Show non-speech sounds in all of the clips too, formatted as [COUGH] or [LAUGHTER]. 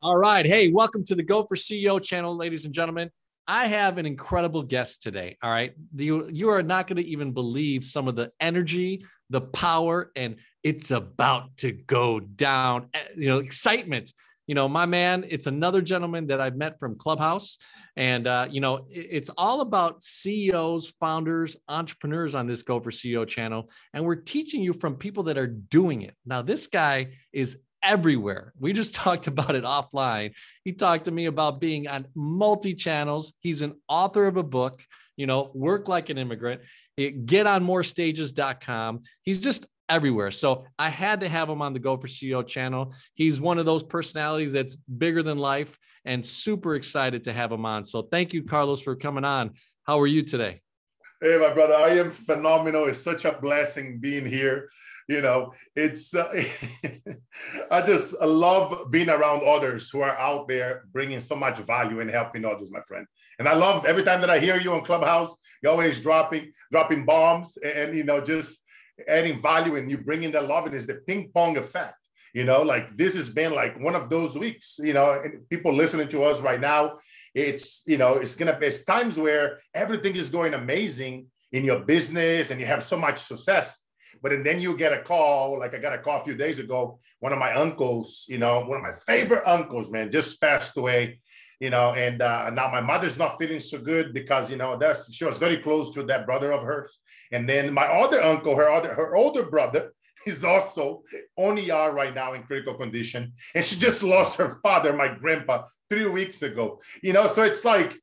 All right. Hey, welcome to the Go for CEO channel, ladies and gentlemen. I have an incredible guest today. All right. You, you are not going to even believe some of the energy, the power, and it's about to go down, eh, you know, excitement. You know, my man, it's another gentleman that I've met from Clubhouse. And, uh, you know, it's all about CEOs, founders, entrepreneurs on this Go for CEO channel. And we're teaching you from people that are doing it. Now, this guy is everywhere. We just [LAUGHS] talked about it offline. He talked to me about being on multi channels. He's an author of a book, you know, work like an immigrant, eh, get on more stages.com. He's just everywhere. So I had to have him on the Go for CEO channel. He's one of those personalities that's bigger than life and super excited to have him on. So thank you, Carlos, for coming on. How are you today? Hey, my brother, I am phenomenal. It's such a blessing being here you know it's uh, [LAUGHS] i just love being around others who are out there bringing so much value and helping others my friend. And i love every time that i hear you on clubhouse you're always dropping dropping bombs and, and you know just adding value and you bringing that love and it's the ping pong effect you know? Like this has been like one of those weeks you know people listening to us right now it's you know it's gonna be it's times where everything is going amazing in your business and you have so much success but and then you get a call, like I got a call a few days ago. One of my uncles, you know, one of my favorite uncles, man, just passed away. You know, and uh, now my mother's not feeling so good because you know that's she was very close to that brother of hers. And then my other uncle, her other her older brother, [LAUGHS] is also on ER right now in critical condition. And she just lost her father, my grandpa, three weeks ago. You know, so it's like,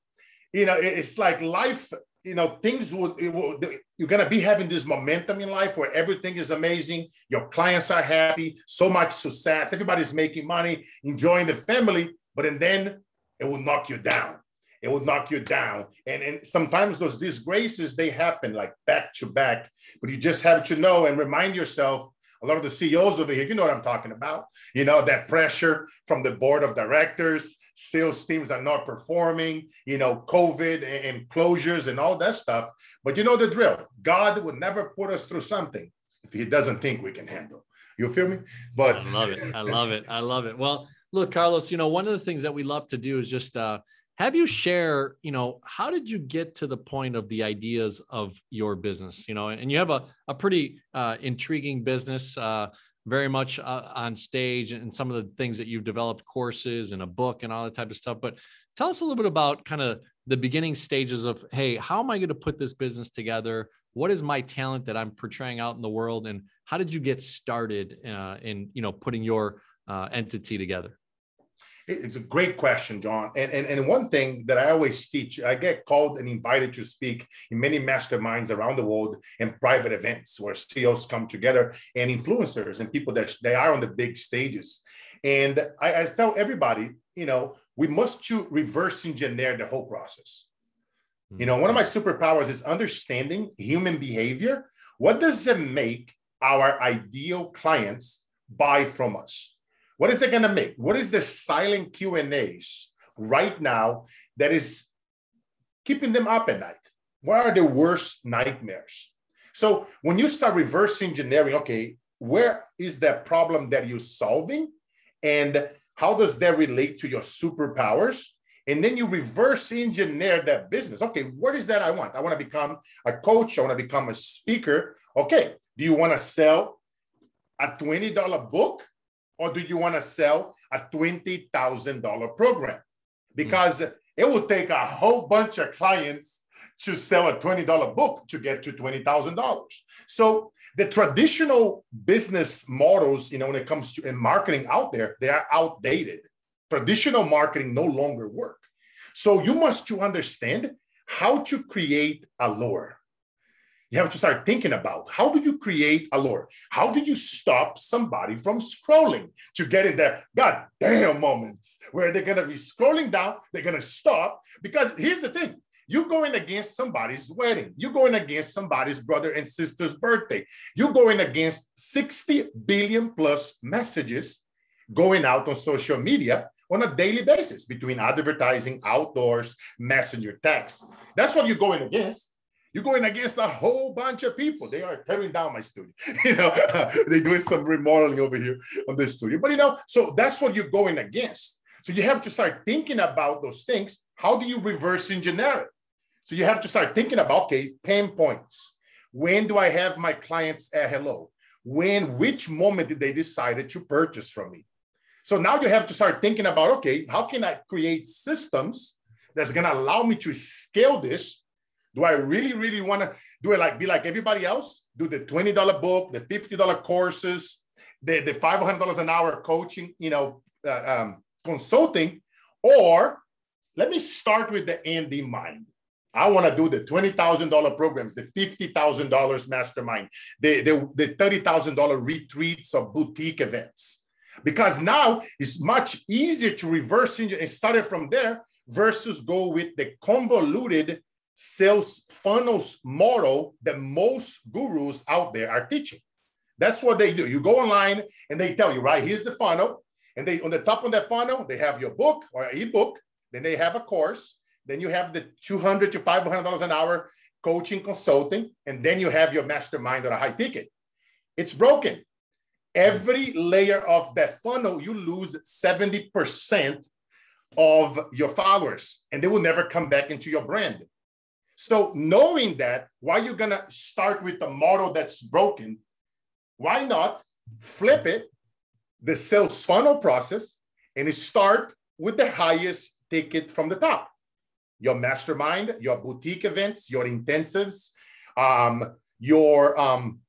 you know, it's like life you know things will, will, you're going to be having this momentum in life where everything is amazing. Your clients are happy. So much success. Everybody's making money enjoying the family but and then it will knock you down. It will knock you down. And, and sometimes those disgraces they happen like back to back but you just have to know and remind yourself a lot of the CEOs over here, you know what I'm talking about. You know, that pressure from the board of directors, sales teams are not performing, you know, COVID and, closures and all that stuff. But you know the drill. God would never put us through something if he doesn't think we can handle. You feel me? But I love it. I love it. I love it. Well, look, Carlos, you know, one of the things that we love to do is just uh have you share you know how did you get to the point of the ideas of your business you know and you have a, a pretty uh, intriguing business uh, very much uh, on stage and some of the things that you've developed courses and a book and all that type of stuff but tell us a little bit about kind of the beginning stages of hey how am i going to put this business together? What is my talent that i'm portraying out in the world? And how did you get started uh, in you know putting your uh, entity together it's a great question, John. And, and, and one thing that I always teach, I get called and invited to speak in many masterminds around the world and private events where CEOs come together and influencers and people that they are on the big stages. And I, I tell everybody, you know, we must to reverse engineer the whole process. You know, one of my mm-hmm. superpowers is understanding human behavior. What does it make our ideal clients buy from us? What is it going to make? What is the silent Q and A's right now that is keeping them up at night? What are the worst nightmares? So when you start reverse engineering, okay, where is that problem that you're solving, and how does that relate to your superpowers? And then you reverse engineer that business. Okay, what is that I want? I want to become a coach. I want to become a speaker. Okay, do you want to sell a $20 book or do you want to sell a $20,000 program? Because mm. it will take a whole bunch of clients to sell a $20 book to get to $20,000. So the traditional business models, you know, when it comes to in marketing out there, they are outdated. Traditional marketing no longer work. So you must to understand how to create a lure you have to start thinking about how do you create a lure? How do you stop somebody from scrolling to get in there? goddamn moments where they're to be scrolling down, they're to stop? Because here's the thing you're going against somebody's wedding. You're going against somebody's brother and sister's birthday. You're going against 60 billion plus messages going out on social media on a daily basis between advertising, outdoors, messenger text. That's what you're going against. You're going against a whole bunch of people. They are tearing down my studio. [LAUGHS] you know, [LAUGHS] they're doing some remodeling over here on this studio. But you know, so that's what you're going against. So you have to start thinking about those things. How do you reverse engineer it? So you have to start thinking about, okay, pain points. When do I have my clients at hello? When, which moment did they decide to purchase from me? So now you have to start thinking about, okay, how can I create systems that's to allow me to scale this? Do I really, really want to do it like be like everybody else? Do the $20 book, the $50 courses, the, the $500 an hour coaching, you know, uh, um, consulting, or let me start with the end in mind. I want to do the $20,000 programs, the $50,000 mastermind, the, the, the $30,000 retreats or boutique events. Because now it's much easier to reverse engineer and start it from there versus go with the convoluted sales funnels model that most gurus out there are teaching. That's what they do. You go online and they tell you, right, here's the funnel. And they on the top of that funnel, they have your book or ebook. Then they have a course. Then you have the 200 to $500 an hour coaching consulting. And then you have your mastermind or a high ticket. It's broken. Every layer of that funnel, you lose 70% of your followers and they will never come back into your brand. So knowing that, why you're gonna start with the model that's broken, why not flip it, the sales funnel process, and start with the highest ticket from the top. Your mastermind, your boutique events, your intensives, um, your um,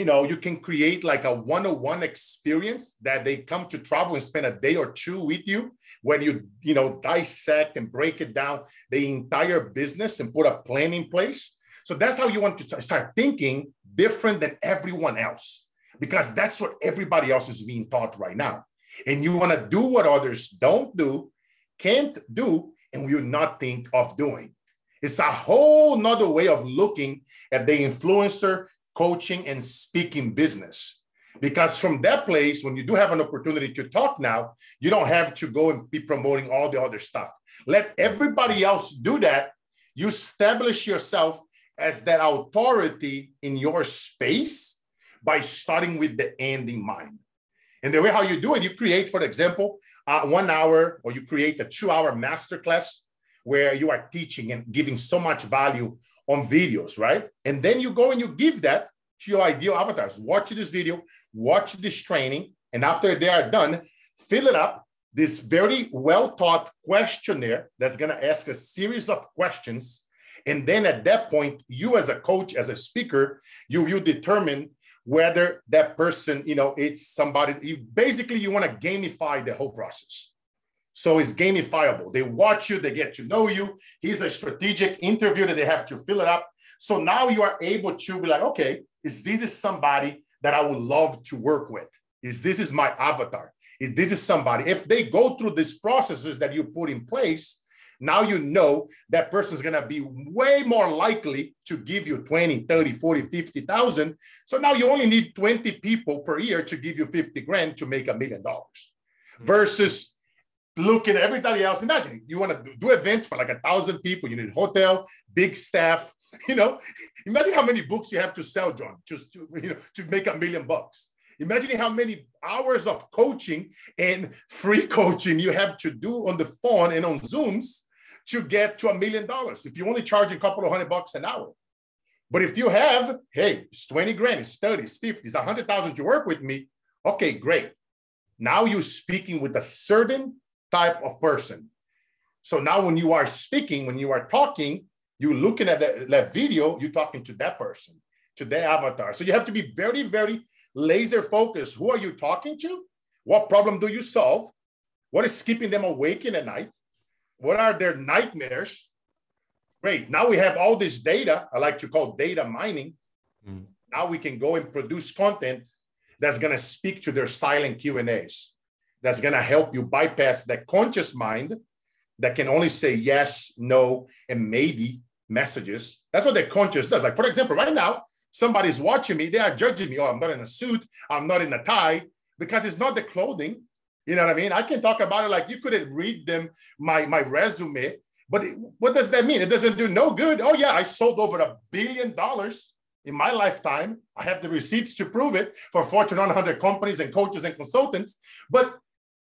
you know, you can create like a one-on-one experience that they come to travel and spend a day or two with you when you, you know, dissect and break it down the entire business and put a plan in place. So that's how you want to start thinking different than everyone else, because that's what everybody else is being taught right now. And you want to do what others don't do, can't do, and will not think of doing. It's a whole nother way of looking at the influencer coaching and speaking business. Because from that place, when you do have an opportunity to talk now, you don't have to go and be promoting all the other stuff. Let everybody else do that. You establish yourself as that authority in your space by starting with the end in mind. And the way how you do it, you create, for example, uh, one hour or you create a two hour masterclass where you are teaching and giving so much value on videos, right? And then you go and you give that to your ideal avatars. Watch this video, watch this training, and after they are done, fill it up. This very well taught questionnaire that's going to ask a series of questions. And then at that point, you as a coach, as a speaker, you you determine whether that person, you know, it's somebody you basically you want to gamify the whole process. So it's gamifiable. They watch you, they get to know you. Here's a strategic interview that they have to fill it up. So now you are able to be like, okay, is this is somebody that I would love to work with? Is this is my avatar? If this is somebody, if they go through these processes that you put in place, now you know that person is going to be way more likely to give you 20 30 40 50,000 so now you only need 20 people per year to give you 50 grand to make a million dollars hmm. versus looking at everybody else. Imagine you want to do events for like a thousand people. You need hotel, big staff. [LAUGHS] You know, imagine how many books you have to sell, John, just to you know to make a million bucks. Imagine how many hours of coaching and free [LAUGHS] coaching you have to do on the phone and on Zooms to get to a million dollars. If you only charge a couple of hundred bucks an hour. But if you have, hey, it's 20 grand, it's 30, it's 50, it's 100,000 to work with me. Okay, great. Now you're speaking with a certain type of person. So now when you are speaking, when you are talking, you're looking at that, that video, you're talking to that person, to their avatar. So you have to be very, very laser focused. Who are you talking to? What problem do you solve? What is keeping them awake in the night? What are their nightmares? Great. Now we have all this data. I like to call data mining. Mm. Now we can go and produce content that's going to speak to their silent Q and A's that's going to help you bypass that conscious mind that can only say yes, no, and maybe messages. That's what the conscious does. Like, for example, right now, somebody's watching me, they are judging me. Oh, I'm not in a suit, I'm not in a tie, because it's not the clothing. You know what I mean? I can talk about it like you couldn't read them, my, my resume, but it, what does that mean? It doesn't do no good. Oh, yeah, I sold over a billion dollars in my lifetime. I have the receipts to prove it for Fortune 100 companies and coaches and consultants. But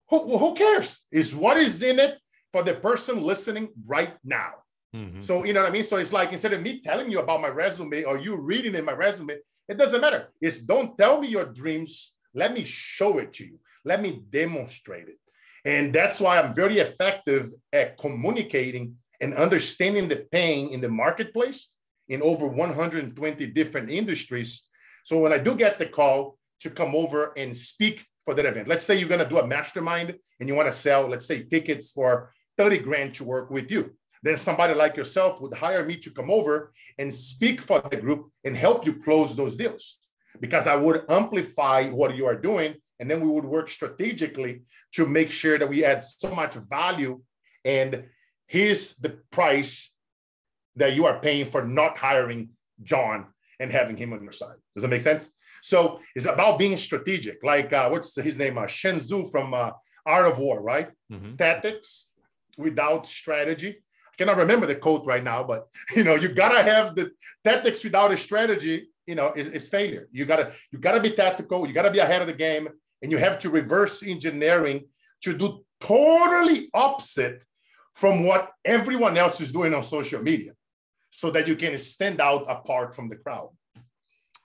who, who cares? Is what is in it for the person listening right now. Mm-hmm. So, you know what I mean? So it's like instead of me telling you about my resume or you reading in my resume, it doesn't matter. It's don't tell me your dreams. Let me show it to you. Let me demonstrate it. And that's why I'm very effective at communicating and understanding the pain in the marketplace in over 120 different industries. So when I do get the call to come over and speak for that event, let's say you're going to do a mastermind and you want to sell, let's say, tickets for 30 grand to work with you. Then somebody like yourself would hire me to come over and speak for the group and help you close those deals because I would amplify what you are doing. And then we would work strategically to make sure that we add so much value. And here's the price that you are paying for not hiring John and having him on your side. Does that make sense? So it's about being strategic. Like uh, what's his name? Uh, Tzu from uh, Art of War, right? Mm-hmm. Tactics without strategy. I cannot remember the quote right now, but [LAUGHS] you know, you gotta have the tactics without a strategy. You know, is, is failure. You gotta you gotta be tactical. You gotta be ahead of the game, and you have to reverse engineering to do totally opposite from what everyone else is doing on social media, so that you can stand out apart from the crowd.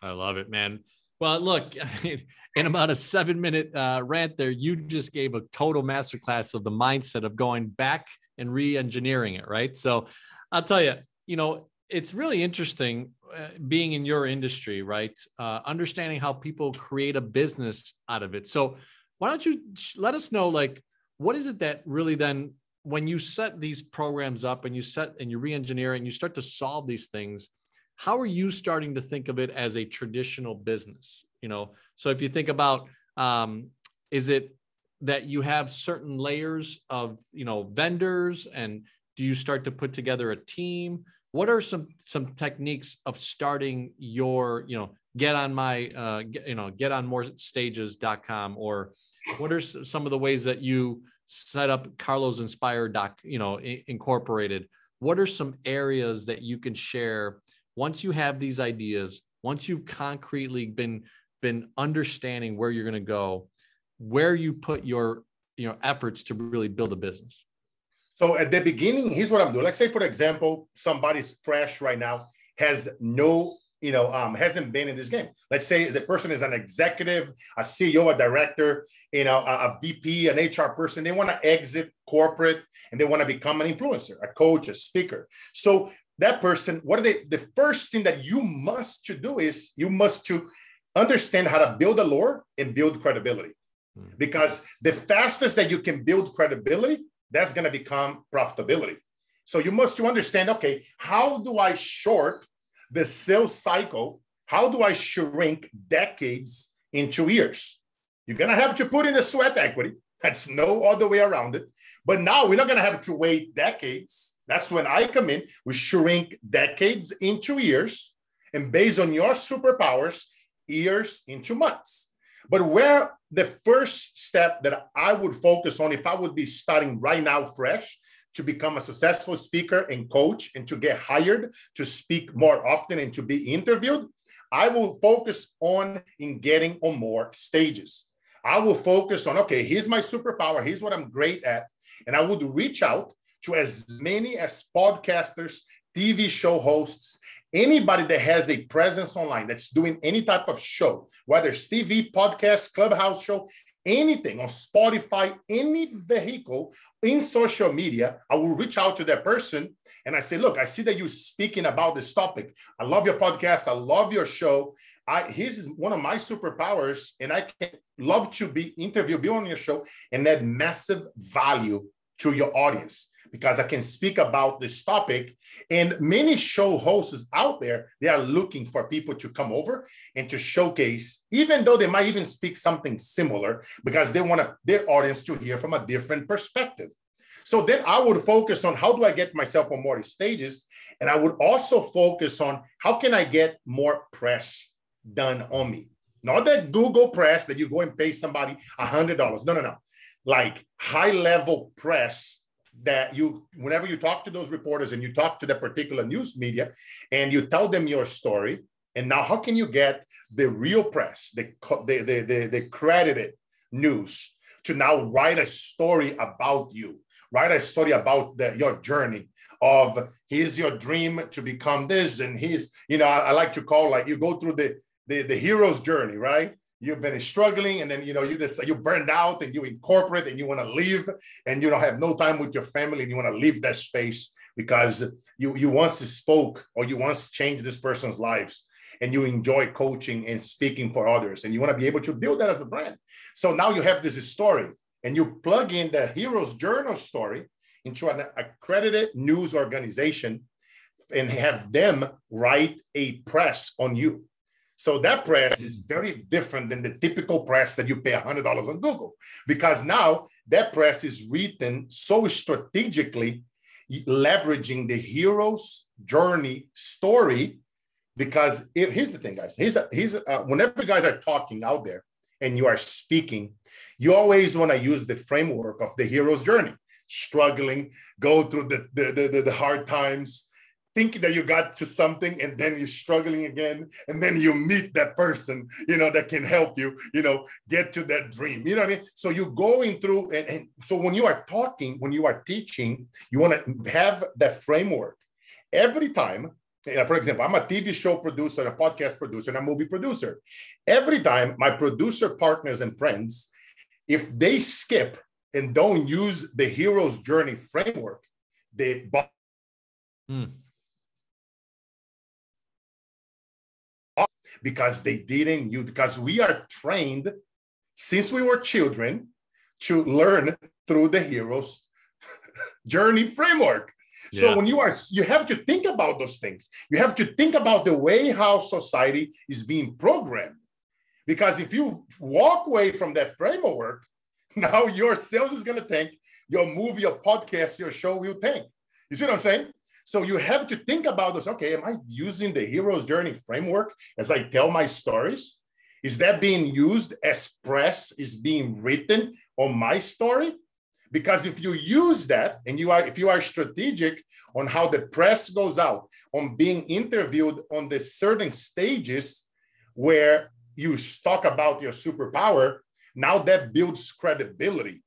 I love it, man. Well, look, [LAUGHS] in about a seven minute uh, rant there, you just gave a total masterclass of the mindset of going back and re engineering it, right? So I'll tell you, you know, it's really interesting uh, being in your industry, right? Uh, understanding how people create a business out of it. So why don't you let us know, like, what is it that really then, when you set these programs up and you set and you re engineer and you start to solve these things, how are you starting to think of it as a traditional business? You know so if you think about um, is it that you have certain layers of you know vendors and do you start to put together a team? What are some some techniques of starting your you know get on my uh, get, you know get on more stages.com or what are some of the ways that you set up carlos inspired doc you know incorporated? What are some areas that you can share once you have these ideas, once you've concretely been been understanding where you're going to go, where you put your you know efforts to really build a business. So at the beginning, here's what I'm doing. Let's say, for example, somebody's fresh right now, has no, you know, um, hasn't been in this game. Let's say the person is an executive, a CEO, a director, you know, a, a VP, an HR person. They want to exit corporate and they want to become an influencer, a coach, a speaker. So that person, what are they? The first thing that you must to do is you must to understand how to build a lore and build credibility. Hmm. Because the fastest that you can build credibility, that's going to become profitability. So you must to understand, okay, how do I short the sales cycle? How do I shrink decades into years? You're going to have to put in the sweat equity. That's no other way around it. But now we're not going to have to wait decades. That's when I come in. We shrink decades into years, and based on your superpowers, years into months. But where the first step that I would focus on, if I would be starting right now fresh to become a successful speaker and coach and to get hired to speak more often and to be interviewed, I will focus on in getting on more stages. I will focus on, okay, here's my superpower. Here's what I'm great at. And I would reach out to as many as podcasters, TV show hosts, anybody that has a presence online that's doing any type of show, whether it's TV, podcast, clubhouse show, anything on Spotify, any vehicle in social media, I will reach out to that person and I say, look, I see that you're speaking about this topic. I love your podcast. I love your show. I here's one of my superpowers, and I can love to be interviewed, be on your show, and add massive value to your audience because I can speak about this topic. And many show hosts out there, they are looking for people to come over and to showcase, even though they might even speak something similar, because they want their audience to hear from a different perspective. So then I would focus on how do I get myself on more stages? And I would also focus on how can I get more press done on me? Not that Google press that you go and pay somebody a hundred dollars. No, no, no like high level press that you whenever you talk to those reporters and you talk to the particular news media and you tell them your story and now how can you get the real press the the the, the, the credited news to now write a story about you, write a story about the, your journey of here's your dream to become this. And he's, you know, I, I like to call like you go through the, the, the hero's journey, right? You've been struggling and then, you know, you just, you burned out and you incorporate and you want to leave and you don't have no time with your family and you want to leave that space because you, you once spoke or you once changed this person's lives and you enjoy coaching and speaking for others and you want to be able to build that as a brand. So now you have this story and you plug in the hero's journal story into an accredited news organization and have them write a press on you. So that press is very different than the typical press that you pay $100 on Google because now that press is written so strategically, leveraging the hero's journey story because if, here's the thing, guys. Here's a, here's a, uh, whenever you guys are talking out there and you are speaking, you always want to use the framework of the hero's journey. Struggling, go through the the, the, the hard times, thinking that you got to something and then you're struggling again and then you meet that person you know that can help you you know get to that dream you know what i mean so you're going through and, and so when you are talking when you are teaching you want to have that framework every time for example, I'm a TV show producer, a podcast producer, and a movie producer. Every time my producer partners and friends, if they skip and don't use the hero's journey framework, they hmm. Because they didn't you because we are trained since we were children to learn through the hero's [LAUGHS] journey framework. So when you are, you have to think about those things. You have to think about the way how society is being programmed. Because if you walk away from that framework, [LAUGHS] now your sales is going to tank, your movie, your podcast, your show will tank. You see what I'm saying? So you have to think about this. Okay, am I using the hero's journey framework as I tell my stories? Is that being used as press is being written on my story? Because if you use that and you are if you are strategic on how the press goes out, on being interviewed on the certain stages where you talk about your superpower, now that builds credibility.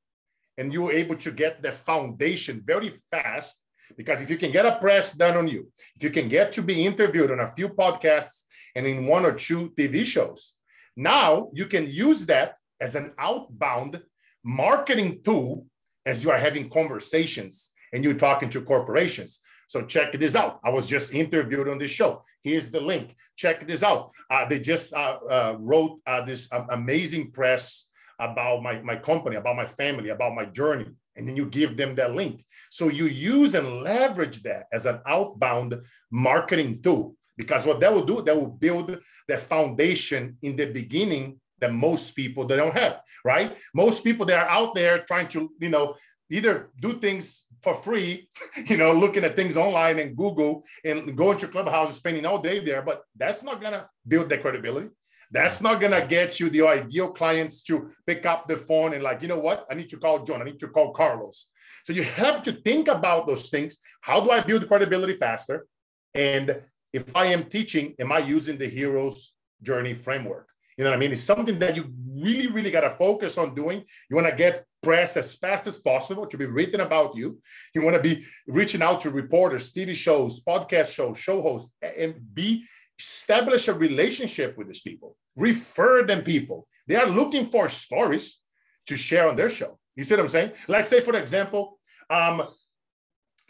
And you're able to get the foundation very fast. Because if you can get a press done on you, if you can get to be interviewed on a few podcasts and in one or two TV shows, now you can use that as an outbound marketing tool as you are having conversations and you're talking to corporations. So check this out. I was just interviewed on this show. Here's the link. Check this out. Uh, they just uh, uh, wrote uh, this amazing press about my, my company, about my family, about my journey. And then you give them that link. So you use and leverage that as an outbound marketing tool. Because what that will do, that will build the foundation in the beginning that most people they don't have, right? Most people that are out there trying to, you know, either do things for free, [LAUGHS] you know, looking at things online and Google and going to clubhouse spending all day there, but that's not gonna build that credibility. That's not gonna get you the ideal clients to pick up the phone and like, you know what? I need to call John. I need to call Carlos. So you have to think about those things. How do I build credibility faster? And if I am teaching, am I using the hero's journey framework? You know what I mean? It's something that you really, really got to focus on doing. You want to get press as fast as possible to be written about you. You want to be reaching out to reporters, TV shows, podcast shows, show hosts, and be establish a relationship with these people. Refer them people. They are looking for stories to share on their show. You see what I'm saying? Like say, for example, um,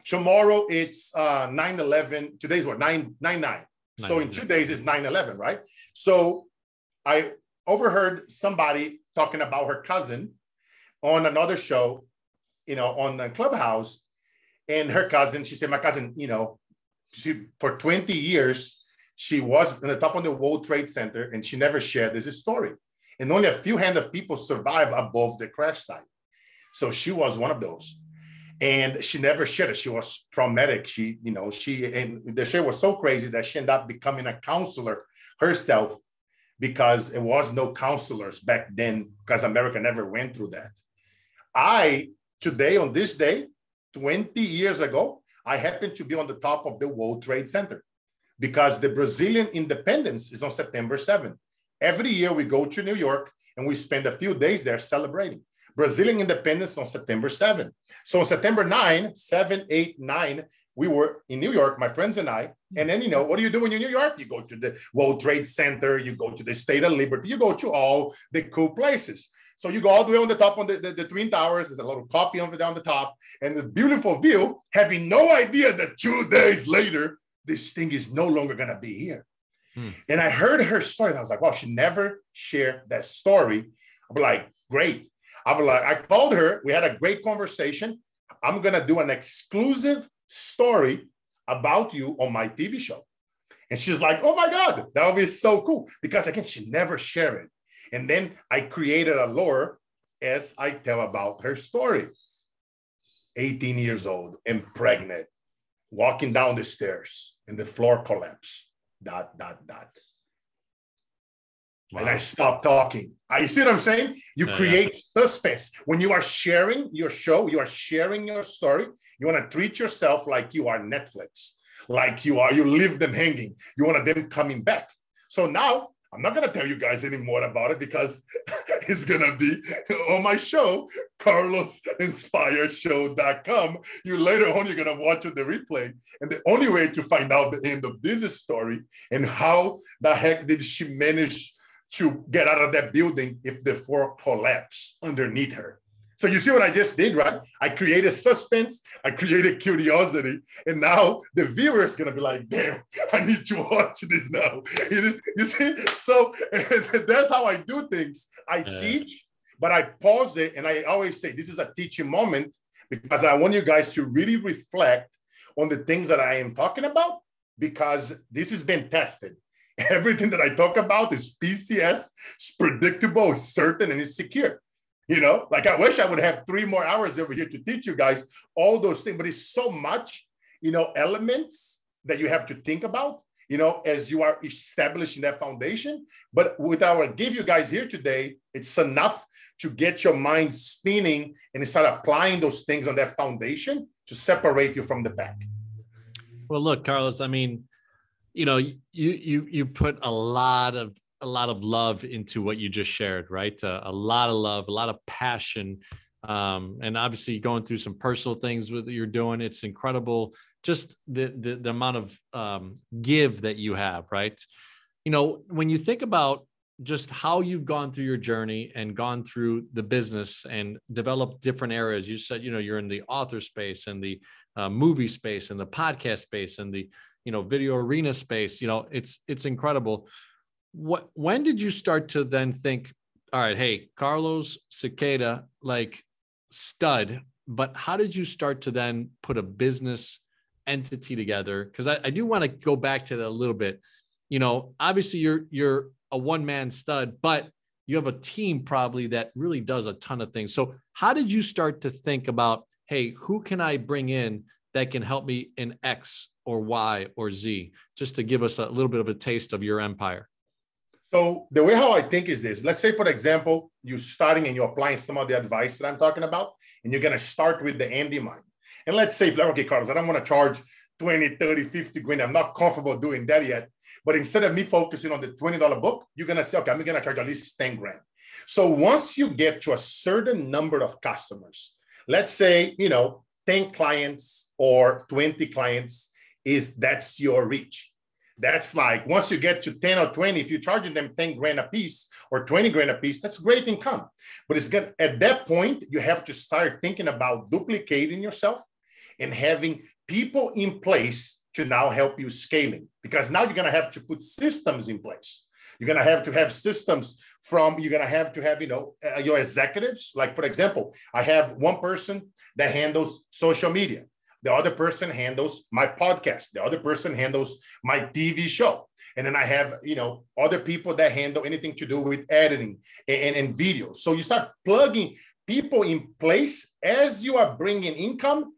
tomorrow it's uh 9-11. Today's what? 9 9 9. So in two days it's 9-11, right? So I overheard somebody talking about her cousin on another show, you know, on the clubhouse. And her cousin, she said, My cousin, you know, she for 20 years, she was on the top of the World Trade Center and she never shared this story. And only a few hand of people survived above the crash site. So she was one of those. And she never shared it. She was traumatic. She, you know, she and the share was so crazy that she ended up becoming a counselor herself because it was no counselors back then because America never went through that. I today on this day, 20 years ago, I happened to be on the top of the World Trade Center because the Brazilian independence is on September 7th. Every year we go to New York and we spend a few days there celebrating. Brazilian independence on September 7. So on September 9, 7, 8, 9, we were in New York, my friends and I. And then, you know, what do you do when you're in New York? You go to the World Trade Center, you go to the State of Liberty, you go to all the cool places. So you go all the way on the top on the, the, the Twin Towers, there's a lot of coffee on the, down the top, and the beautiful view, having no idea that two days later, this thing is no longer going to be here. Hmm. And I heard her story, and I was like, wow, she never shared that story. I'm like, great. I was like, I called her, we had a great conversation. I'm going to do an exclusive story about you on my TV show. And she's like, oh my God, that would be so cool. Because again, she never shared it. And then I created a lore as I tell about her story. 18 years old and pregnant, walking down the stairs and the floor collapsed. Dot, dot, dot. Wow. And I stopped talking. Ah, I see what I'm saying? You yeah, create yeah. suspense. When you are sharing your show, you are sharing your story. You want to treat yourself like you are Netflix, like you are, you leave them hanging. You want them coming back. So now I'm not to tell you guys any more about it because [LAUGHS] it's to be on my show, carlosinspireshow.com. You later on, you're to watch the replay. And the only way to find out the end of this story and how the heck did she manage to get out of that building if the floor collapsed underneath her. So you see what I just did, right? I created suspense, I created curiosity, and now the viewer is gonna be like, "Damn, [LAUGHS] I need to watch this now." [LAUGHS] You see, so [LAUGHS] that's how I do things. I yeah. teach, but I pause it, and I always say, "This is a teaching moment," because I want you guys to really reflect on the things that I am talking about, because this has been tested. Everything that I talk about is PCS, it's predictable, it's certain, and it's secure. You know, like I wish I would have three more hours over here to teach you guys all those things, but it's so much, you know, elements that you have to think about, you know, as you are establishing that foundation. But with our give you guys here today, it's enough to get your mind spinning and start applying those things on that foundation to separate you from the pack. Well, look, Carlos, I mean, you know, you you you put a lot of a lot of love into what you just shared, right? Uh, a lot of love, a lot of passion, um, and obviously going through some personal things with you're doing. It's incredible, just the the, the amount of um, give that you have, right? You know, when you think about just how you've gone through your journey and gone through the business and developed different areas. You said, you know, you're in the author space and the uh, movie space and the podcast space and the you know video arena space. You know, it's it's incredible what when did you start to then think all right hey carlos Siqueira like stud but how did you start to then put a business entity together? Because I, I do want to go back to that a little bit. You know obviously you're you're a one man stud but you have a team probably that really does a ton of things. So how did you start to think about hey who can i bring in that can help me in x or y or z? Just to give us a little bit of a taste of your empire so the way how I think is this. Let's say, for example, you're starting and you're applying some of the advice that I'm talking about, and you're going to start with the end in mind. And let's say, okay, Carlos, I don't want to charge 20, 30, 50 grand. I'm not comfortable doing that yet. But instead of me focusing on the $20 book, you're going to say, okay, I'm going to charge at least 10 grand. So once you get to a certain number of customers, let's say, you know, 10 clients or 20 clients is that's your reach that's like once you get to 10 or 20 if you're charging them 10 grand a piece or 20 grand a piece that's great income. But it's good at that point you have to start thinking about duplicating yourself and having people in place to now help you scaling. Because now you're going to have to put systems in place. You're going to have to have systems from you're going to have to have you know uh, your executives. Like for example i have one person that handles social media the other person handles my podcast. The other person handles my TV show. And then I have, you know, other people that handle anything to do with editing and, and, and video. So you start plugging people in place as you are bringing income.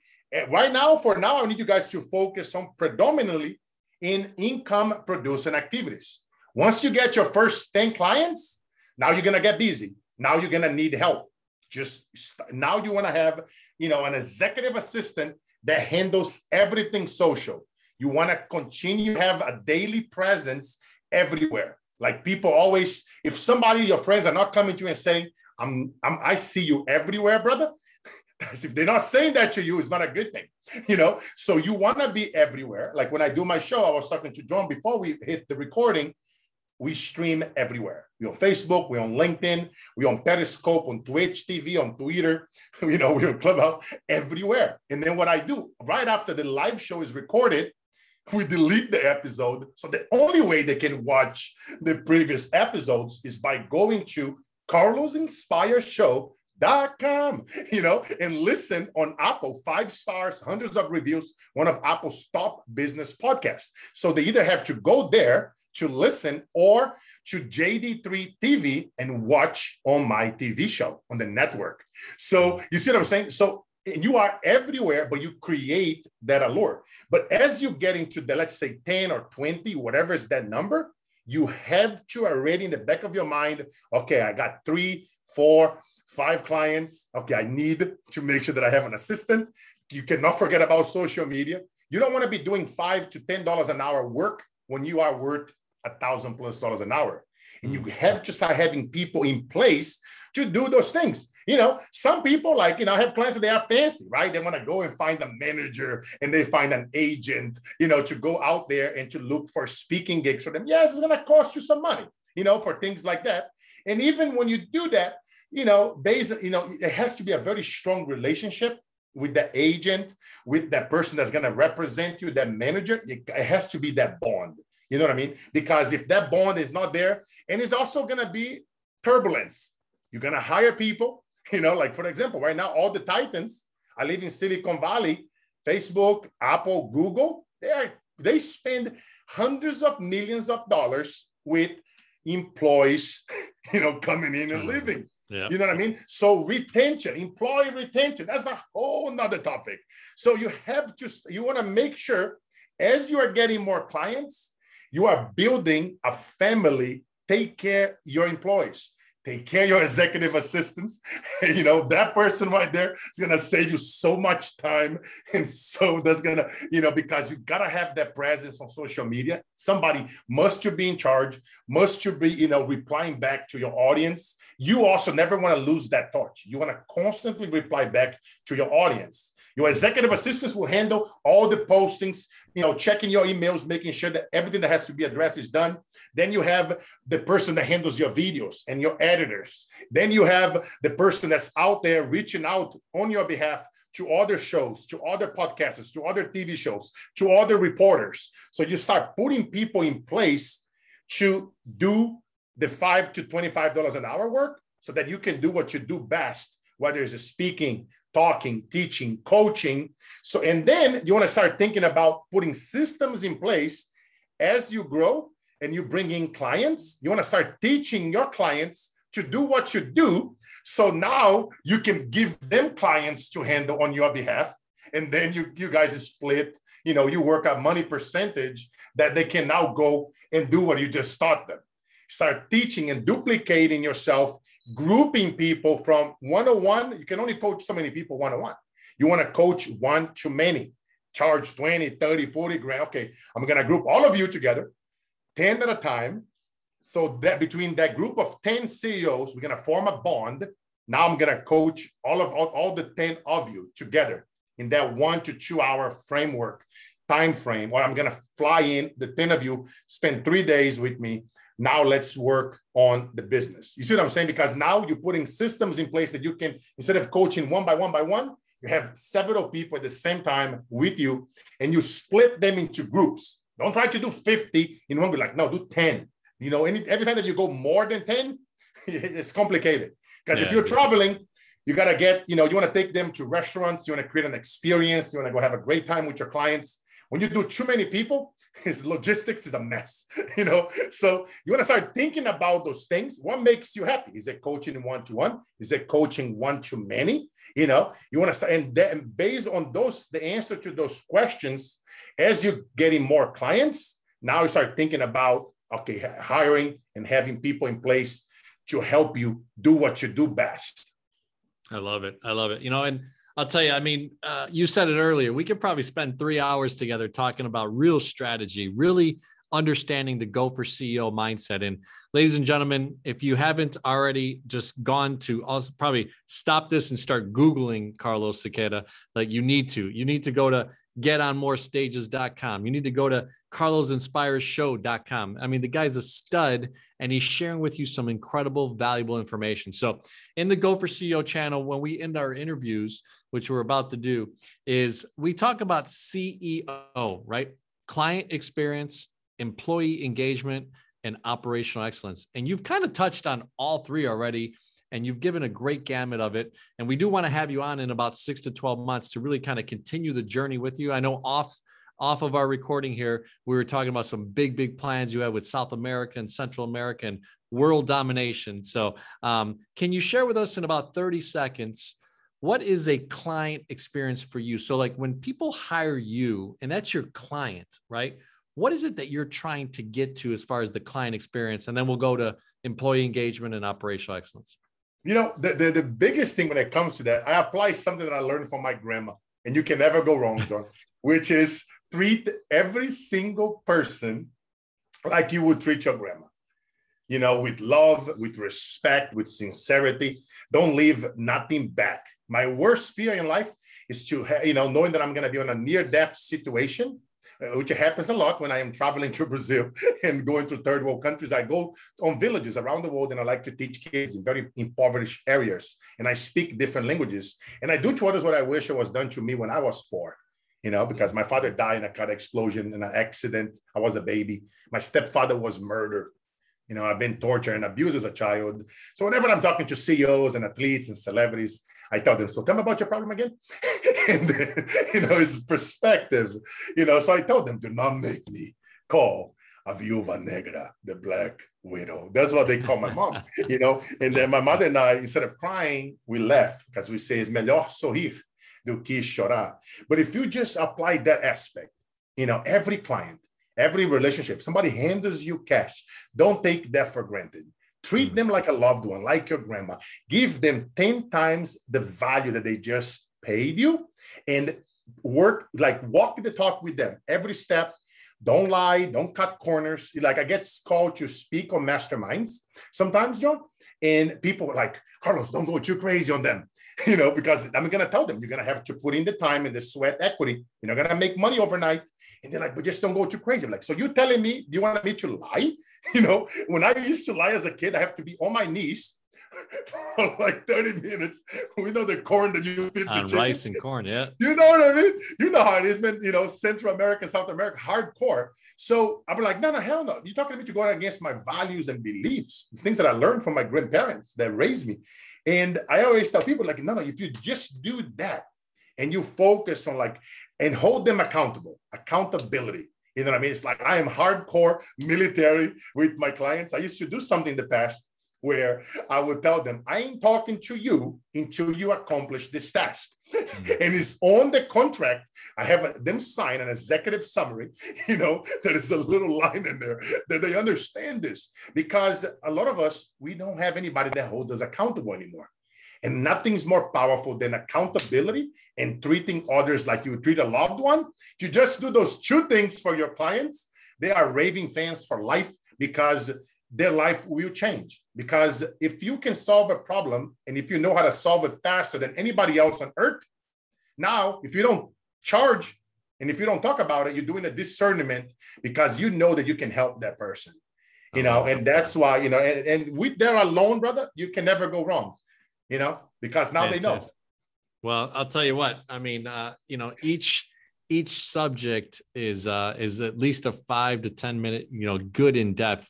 Right now, for now, I need you guys to focus on predominantly in income producing activities. Once you get your first 10 clients, now you're going to get busy. Now you're going to need help. Just now you want to have, you know, an executive assistant that handles everything social. You want to continue to have a daily presence everywhere. Like people always, if somebody, your friends are not coming to you and saying, I'm, I'm I see you everywhere, brother. [LAUGHS] if they're not saying that to you, it's not a good thing, [LAUGHS] you know. So you want to be everywhere. Like when I do my show, I was talking to John before we hit the recording. We stream everywhere. We're on Facebook, we're on LinkedIn, we're on Periscope, on Twitch TV, on Twitter. [LAUGHS] You know, we're on Clubhouse, everywhere. And then what I do right after the live show is recorded, [LAUGHS] we delete the episode. So the only way they can watch the previous episodes is by going to Carlos Inspire Show dot com [LAUGHS] you know and listen on apple five stars hundreds of reviews one of apple's top business podcasts so they either have to go there to listen or to jd3 tv and watch on my tv show on the network so you see what i'm saying so you are everywhere but you create that allure but as you get into the let's say 10 or 20 whatever is that number you have to already in the back of your mind okay i got three four five clients. Okay, I need to make sure that I have an assistant. You cannot forget about social media. You don't want to be doing five to ten dollars an hour work when you are worth a thousand plus dollars an hour. And you mm. have to start having people in place to do those things. You know, some people like, you know, I have clients that they are fancy, right? They want to go and find a manager and they find an agent, you know, to go out there and to look for speaking gigs for them. Yes, it's going to cost you some money, you know, for things like that. And even when you do that, you know, based, you know, it has to be a very strong relationship with the agent, with that person that's going to represent you, that manager. It has to be that bond. You know what I mean? Because if that bond is not there, and it's also going to be turbulence. You're going to hire people, [LAUGHS] you know, like for example, right now, all the Titans, I live in Silicon Valley, Facebook, Apple, Google, they are, they spend hundreds of millions of dollars with employees, [LAUGHS] you know, coming in and mm-hmm. living. Yeah. You know what I mean? So retention, employee retention, that's a whole nother topic. So you have to, you want to make sure as you are getting more clients, you are building a family, take care your employees take care of your executive assistants. [LAUGHS] you know, that person right there is to save you so much time. [LAUGHS] And so that's to, you know, because you got to have that presence on social media. Somebody must you be in charge, must you be, you know, replying back to your audience. You also never want to lose that touch. You want to constantly reply back to your audience. Your executive assistants will handle all the postings, you know, checking your emails, making sure that everything that has to be addressed is done. Then you have the person that handles your videos and your editors. Then you have the person that's out there reaching out on your behalf to other shows, to other podcasters, to other TV shows, to other reporters. So you start putting people in place to do the five to $25 an hour work so that you can do what you do best, whether it's speaking, talking, teaching, coaching. So, and then you want to start thinking about putting systems in place as you grow and you bring in clients. You want to start teaching your clients to do what you do. So now you can give them clients to handle on your behalf. And then you, you guys split, you know, you work a money percentage that they can now go and do what you just taught them. Start teaching and duplicating yourself grouping people from 101 you can only coach so many people one-on-one you want to coach one too many charge 20 30 40 grand okay i'm going to group all of you together 10 at a time so that between that group of 10 ceos we're going to form a bond now i'm going to coach all of all, all the 10 of you together in that one to two hour framework time frame or i'm going to fly in the 10 of you spend three days with me now let's work on the business. You see what I'm saying? Because now you're putting systems in place that you can, instead of coaching one by one by one, you have several people at the same time with you and you split them into groups. Don't try to do 50 in one group. Like, no, do 10. You know, any, every time that you go more than 10, [LAUGHS] it's complicated. Because yeah, if you're traveling, you got to get, you know, you want to take them to restaurants, you want to create an experience, you want to go have a great time with your clients. When you do too many people, [LAUGHS] his logistics is a mess, [LAUGHS] you know. So you want to start thinking about those things. What makes you happy? Is it coaching one to one? Is it coaching one to many? You know, you want to start, and then based on those, the answer to those questions, as you're getting more clients, now you start thinking about okay, hiring and having people in place to help you do what you do best. I love it. I love it. You know, and I'll tell you, I mean, uh, you said it earlier. We could probably spend three hours together talking about real strategy, really understanding the Go for CEO mindset. And ladies and gentlemen, if you haven't already just gone to also probably stop this and start Googling Carlos Siqueira, like you need to, you need to go to getonmorestages.com. You need to go to carlosinspireshow.com. I mean, the guy's a stud and he's sharing with you some incredible, valuable information. So, in the Go for CEO channel, when we end our interviews, which we're about to do, is we talk about CEO, right? Client experience, employee engagement, and operational excellence. And you've kind of touched on all three already and you've given a great gamut of it. And we do want to have you on in about six to 12 months to really kind of continue the journey with you. I know off off of our recording here, we were talking about some big, big plans you have with South America and Central America and world domination. So, um, can you share with us in about 30 seconds? What is a client experience for you? So, like when people hire you, and that's your client, right? What is it that you're trying to get to as far as the client experience? And then we'll go to employee engagement and operational excellence. You know, the, the, the, biggest thing when it comes to that, I apply something that I learned from my grandma, and you can never go wrong, John, [LAUGHS] which is treat every single person like you would treat your grandma. You know, with love, with respect, with sincerity. Don't leave nothing back. My worst fear in life is to, you know, knowing that I'm going to be on a near death situation Uh, which happens a lot when I am traveling [LAUGHS] to Brazil and going to third world countries. I go on villages around the world and I like to teach kids in very impoverished areas. And I speak different languages. And I do to others what I wish it was done to me when I was poor you know, because my father died in a car explosion in an accident. I was a baby. My stepfather was murdered. You know, I've been tortured and abused as a child. So whenever I'm talking to CEOs and athletes and celebrities, I tell them, so tell me about your problem again. [LAUGHS] and, you know, his perspective, you know, so I tell them, do not make me call a viuva negra, the black widow. That's what they call my mom, you know. And then my mother and I, instead of crying, we laugh because we say it's melhor sorrir do que chorar. But if you just apply that aspect, you know, every client, every relationship, somebody hands you cash, don't take that for granted. Treat mm. them like a loved one, like your grandma. Give them 10 times the value that they just paid you and work, like walk the talk with them every step. Don't lie, don't cut corners. Like I get called to speak on masterminds sometimes, John, and people are like, Carlos, don't go too crazy on them, [LAUGHS] you know, because I'm going to tell them you're going to have to put in the time and the sweat equity. You're not going to make money overnight. And they're like, but just don't go too crazy. I'm like, so you're telling me, do you want me to lie? [LAUGHS] You know, when I used to lie as a kid, I have to be on my knees [LAUGHS] for like 30 minutes. We know the corn that you feed the uh, rice and corn, yeah. You know what I mean? You know how it is, man. You know, Central America, South America, hardcore. So I'm like, no, no, hell no. You're talking to me to go against my values and beliefs, things that I learned from my grandparents that raised me. And I always tell people, like, no, no, if you just do that and you focus on like and hold them accountable, accountability. You know what I mean? It's like I am hardcore military with my clients. I used to do something in the past where I would tell them, I ain't talking to you until you accomplish this task. Mm-hmm. and it's on the contract. I have them sign an executive summary, [LAUGHS] you know, that is a little line in there that they understand this because a lot of us, we don't have anybody that holds us accountable anymore. And nothing's more powerful than accountability and treating others like you would treat a loved one. If you just do those two things for your clients, they are raving fans for life because their life will change. Because if you can solve a problem and if you know how to solve it faster than anybody else on earth, now if you don't charge and if you don't talk about it, you're doing a discernment because you know that you can help that person. You know, and that's why, you know, and, and with there alone, brother, you can never go wrong, you know, because now Fantastic. they know. Well, I'll tell you what, I mean, uh, you know, each each subject is uh is at least a five to 10 minute, you know, good in depth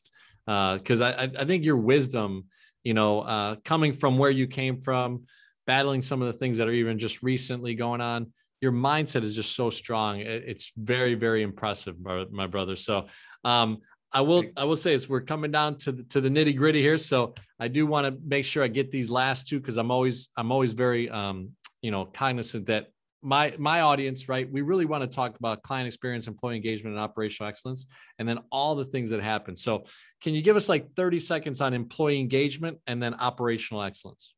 because uh, I, I think your wisdom, you know, uh, coming from where you came from, battling some of the things that are even just recently going on, your mindset is just so strong. It's very, very impressive, my brother. So, um, I will, I will say, as we're coming down to the, to the nitty gritty here. So, I do want to make sure I get these last two because I'm always, I'm always very, um, you know, cognizant that my my audience right we really want to talk about client experience employee engagement and operational excellence and then all the things that happen. So can you give us like 30 seconds on employee engagement and then operational excellence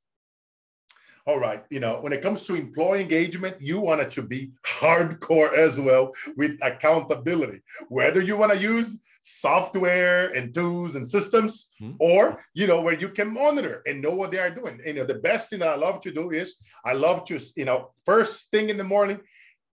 all right, you know, when it comes to employee engagement, you want it to be hardcore as well with accountability. Whether you want to use software and tools and systems, mm-hmm. or you know, where you can monitor and know what they are doing. And, you know, the best thing that I love to do is I love to, you know, first thing in the morning,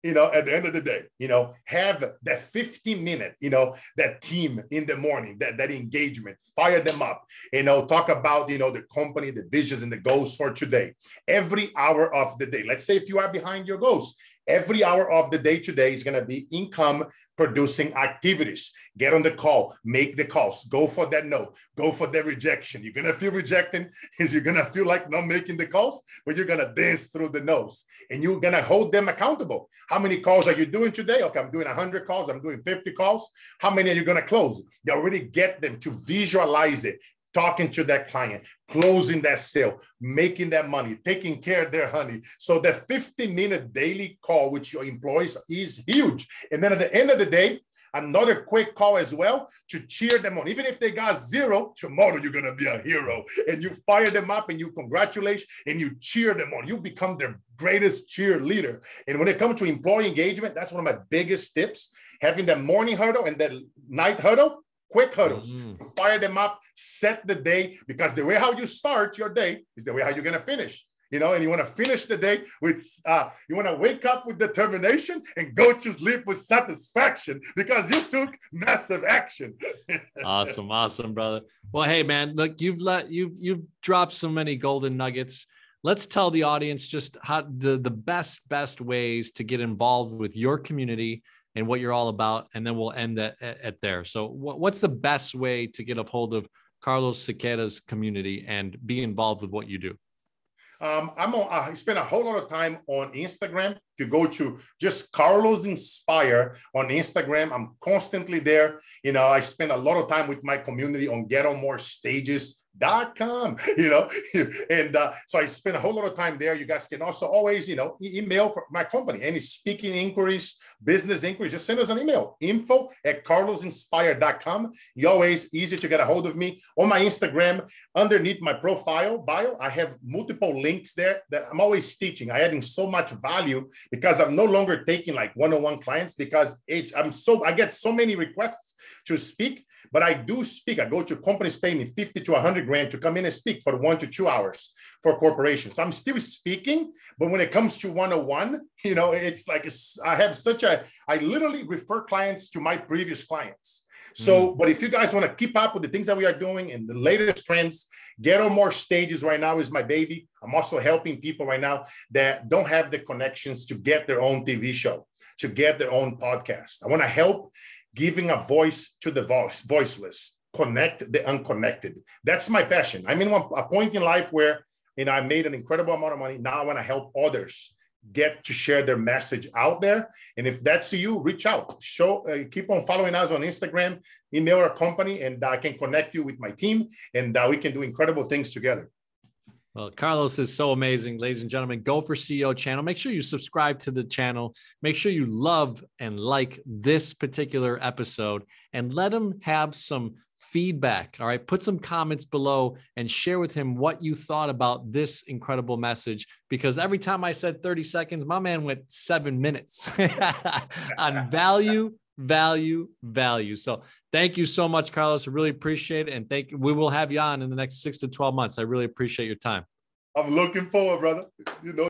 you know, at the end of the day, you know, have that 50 minute, you know, that team in the morning, that, that engagement, fire them up, you know, talk about, you know, the company, the visions and the goals for today. Every hour of the day. Let's say if you are behind your goals, every hour of the day today is going to be income producing activities. Get on the call, make the calls, go for that no, go for the rejection. You're going to feel rejecting [LAUGHS] is you're going to feel like not making the calls, but you're going to dance through the no's and you're going to hold them accountable. How many calls are you doing today? Okay, I'm doing 100 calls, I'm doing 50 calls. How many are you going to close? You already get them to visualize it, talking to that client, closing that sale, making that money, taking care of their honey. So the 15 minute daily call with your employees is huge. And then at the end of the day, another quick call as well to cheer them on. Even if they got zero, tomorrow you're going to be a hero. And you fire them up and you congratulate and you cheer them on. You become their greatest cheerleader. And when it comes to employee engagement, that's one of my biggest tips. Having that morning hurdle and that night huddle, quick huddles, mm-hmm. fire them up, set the day, because the way how you start your day is the way how you're going to finish. You know, and you want to finish the day with, uh, you want to wake up with determination and go to sleep with satisfaction because you took massive action. [LAUGHS] awesome, awesome, brother. Well, hey, man, look, you've let you've you've dropped so many golden nuggets. Let's tell the audience just how the the best best ways to get involved with your community and what you're all about, and then we'll end at, at there. So, what's the best way to get a hold of Carlos Siqueira's community and be involved with what you do? Um, I'm on, I spend a whole lot of time on Instagram. If you go to just Carlos Inspire on Instagram, I'm constantly there. You know, I spend a lot of time with my community on Get on More Stages dot com [LAUGHS] you know? [LAUGHS] And uh, so i spend a whole lot of time there. You guys can also always you know email for my company any speaking inquiries business inquiries just send us an email info at carlosinspire.com you always easy to get a hold of me. On my instagram underneath my profile bio i have multiple links there that i'm always teaching. I adding so much value because i'm no longer taking like one-on-one clients because i'm so i get so many requests to speak but I do speak. I go to companies paying me 50 to 100 grand to come in and speak for one to two hours for corporations. So I'm still speaking, but when it comes to 101, [LAUGHS] you know, it's like it's, I have such a, I literally refer clients to my previous clients. So, mm. but if you guys want to keep up with the things that we are doing and the latest trends, get on more stages right now is my baby. I'm also helping people right now that don't have the connections to get their own TV show, to get their own podcast. I want to help giving a voice to the voice, voiceless, connect the unconnected. That's my passion. I'm in a point in life where you know I made an incredible amount of money. Now I want to help others get to share their message out there. And if that's you, reach out. Show, uh, keep on following us on Instagram, email our company, and I can connect you with my team, and uh, we can do incredible things together. Well, Carlos is so amazing, ladies and gentlemen. Go for CEO channel. Make sure you subscribe to the channel. Make sure you love and like this particular episode and let him have some feedback. All right. Put some comments below and share with him what you thought about this incredible message. Because every time I said 30 seconds, my man went seven minutes [LAUGHS] on [LAUGHS] value value, value. So thank you so much, Carlos. I really appreciate it. And thank you. We will have you on in the next six to 12 months. I really appreciate your time. I'm looking forward, brother. You know.